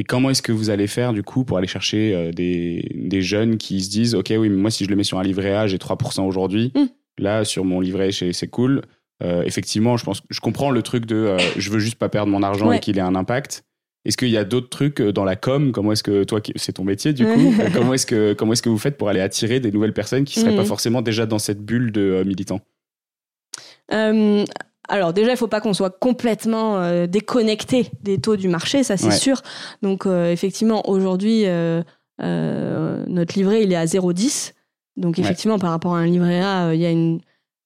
Et comment est-ce que vous allez faire du coup pour aller chercher euh, des, des, jeunes qui se disent ok oui mais moi si je le mets sur un livret A j'ai 3% aujourd'hui. Mm. là sur mon livret c'est cool. Euh, effectivement je pense je comprends le truc de euh, je veux juste pas perdre mon argent et qu'il ait un impact. Est-ce qu'il y a d'autres trucs dans la com? Comment est-ce que toi c'est ton métier du coup comment est-ce que comment est-ce que vous faites pour aller attirer des nouvelles personnes qui seraient pas mm. forcément déjà dans cette bulle de militants? Alors déjà, il faut pas qu'on soit complètement euh, déconnecté des taux du marché, ça c'est sûr. Donc euh, effectivement, aujourd'hui, euh, notre livret, il est à 0,10. Donc effectivement, par rapport à un livret A, il y a une,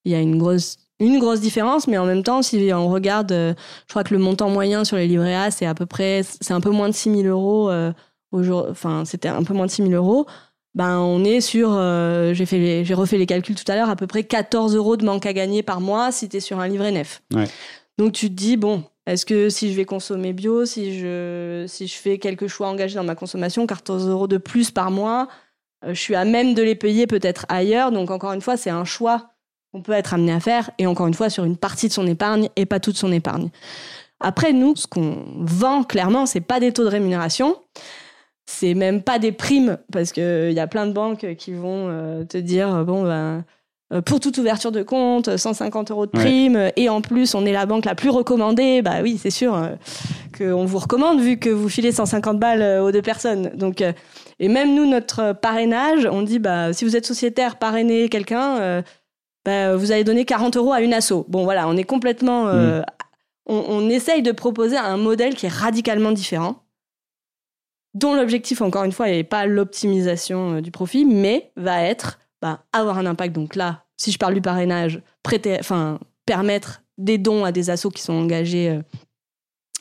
il y a une grosse une grosse différence, mais en même temps, si on regarde, je crois que le montant moyen sur les livrets A, c'est à peu près, c'est un peu moins de 6 000 euros. enfin, c'était un peu moins de 6 000 euros ben on est sur, euh, j'ai fait, j'ai refait les calculs tout à l'heure, à peu près 14 euros de manque à gagner par mois si tu es sur un livret neuf. Donc tu te dis bon, est-ce que si je vais consommer bio, si je, si je fais quelques choix engagés dans ma consommation, 14 euros de plus par mois, euh, je suis à même de les payer peut-être ailleurs. Donc encore une fois, c'est un choix qu'on peut être amené à faire et encore une fois sur une partie de son épargne et pas toute son épargne. Après nous, ce qu'on vend clairement, c'est pas des taux de rémunération c'est même pas des primes parce que il y a plein de banques qui vont euh, te dire bon ben pour toute ouverture de compte, 150 euros de prime, et en plus on est la banque la plus recommandée, bah oui c'est sûr qu'on vous recommande vu que vous filez 150 balles aux deux personnes. Donc et même nous notre parrainage, on dit bah si vous êtes sociétaire parrainer quelqu'un, bah, vous allez donner 40 euros à une asso. Bon voilà, on est complètement, mm. on, on essaye de proposer un modèle qui est radicalement différent dont l'objectif, encore une fois, n'est pas l'optimisation euh, du profit, mais va être bah, avoir un impact. Donc là, si je parle du parrainage, prêter, enfin, permettre des dons à des assos qui sont engagés euh,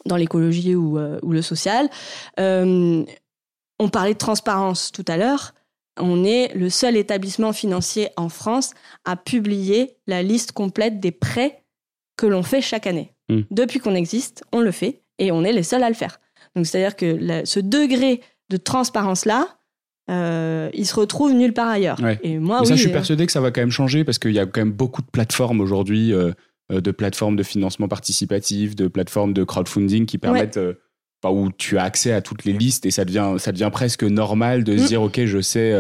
dans l'écologie ou, euh, ou, le social. on parlait de transparence tout à l'heure. On est le seul établissement financier en France à publier la liste complète des prêts que l'on fait chaque année. Mmh. Depuis qu'on existe, on le fait et on est les seuls à le faire. Donc c'est-à-dire que ce degré de transparence-là, euh, il se retrouve nulle part ailleurs. Et moi, oui, ça, je suis euh, persuadé que ça va quand même changer parce qu'il y a quand même beaucoup de plateformes aujourd'hui, euh, de plateformes de financement participatif, de plateformes de crowdfunding qui permettent, où tu as accès à toutes les listes et ça devient, ça devient presque normal de se mm. dire, ok, je sais,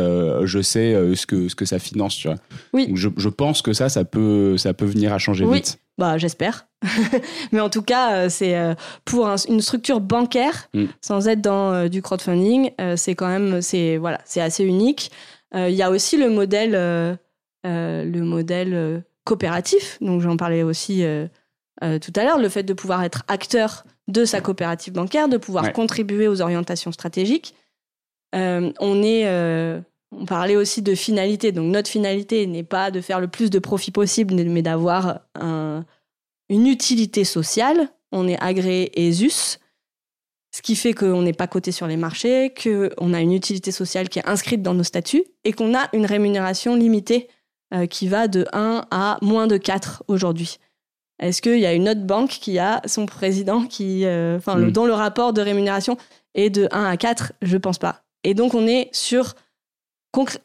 je sais ce que ce que ça finance, tu vois. Oui. je, je, pense que ça, ça peut, ça peut venir à changer vite. Bah, j'espère. Mais en tout cas, euh, c'est euh, pour une structure bancaire, mm. sans être dans euh, du crowdfunding, c'est quand même, c'est voilà, c'est assez unique. Il y a aussi le modèle, le modèle coopératif. Donc j'en parlais aussi tout à l'heure, le fait de pouvoir être acteur de sa coopérative bancaire, de pouvoir contribuer aux orientations stratégiques. on est on parlait aussi de finalité. Donc notre finalité n'est pas de faire le plus de profit possible, mais d'avoir une utilité sociale. On est agréé ESUS, ce qui fait qu'on n'est pas coté sur les marchés, qu'on a une utilité sociale qui est inscrite dans nos statuts et qu'on a une rémunération limitée euh, qui va de 1 à moins de 4 aujourd'hui. Est-ce qu'il y a une autre banque qui a son président qui, euh, enfin, mm. dont le rapport de rémunération est de 1 à 4 Je pense pas. Et donc on est sur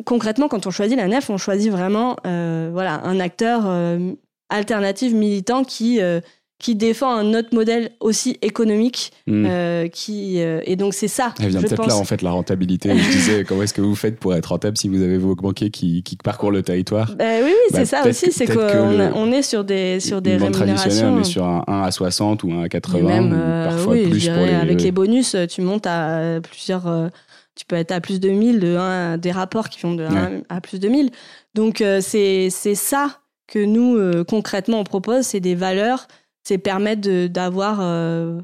concrètement, quand on choisit la nef, on choisit vraiment euh, voilà, un acteur euh, alternatif, militant, qui, euh, qui défend un autre modèle aussi économique. Hmm. qui, et donc, c'est ça. Elle vient peut-être là, en fait, la rentabilité. je disais, comment est-ce que vous faites pour être rentable si vous avez vos banquiers qui, qui parcourent le territoire? Bah Oui, oui c'est bah, ça aussi. C'est qu'on on est sur des, sur des rémunérations. On est sur un 1 à 60 ou un à 80, même, parfois plus. pour les... Avec les bonus, tu montes à plusieurs tu peux être à plus de 1000, de 1, des rapports qui font de 1 à plus de 1000. Donc, euh, c'est ça que nous, euh, concrètement, on propose, c'est des valeurs, c'est permettre d'avoir, euh,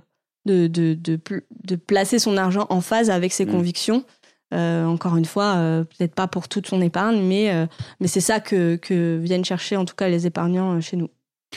de, de, de, de, placer son argent en phase avec ses mm. convictions. encore une fois, peut-être pas pour toute son épargne, mais, mais c'est ça que, que viennent chercher en tout cas les épargnants chez nous.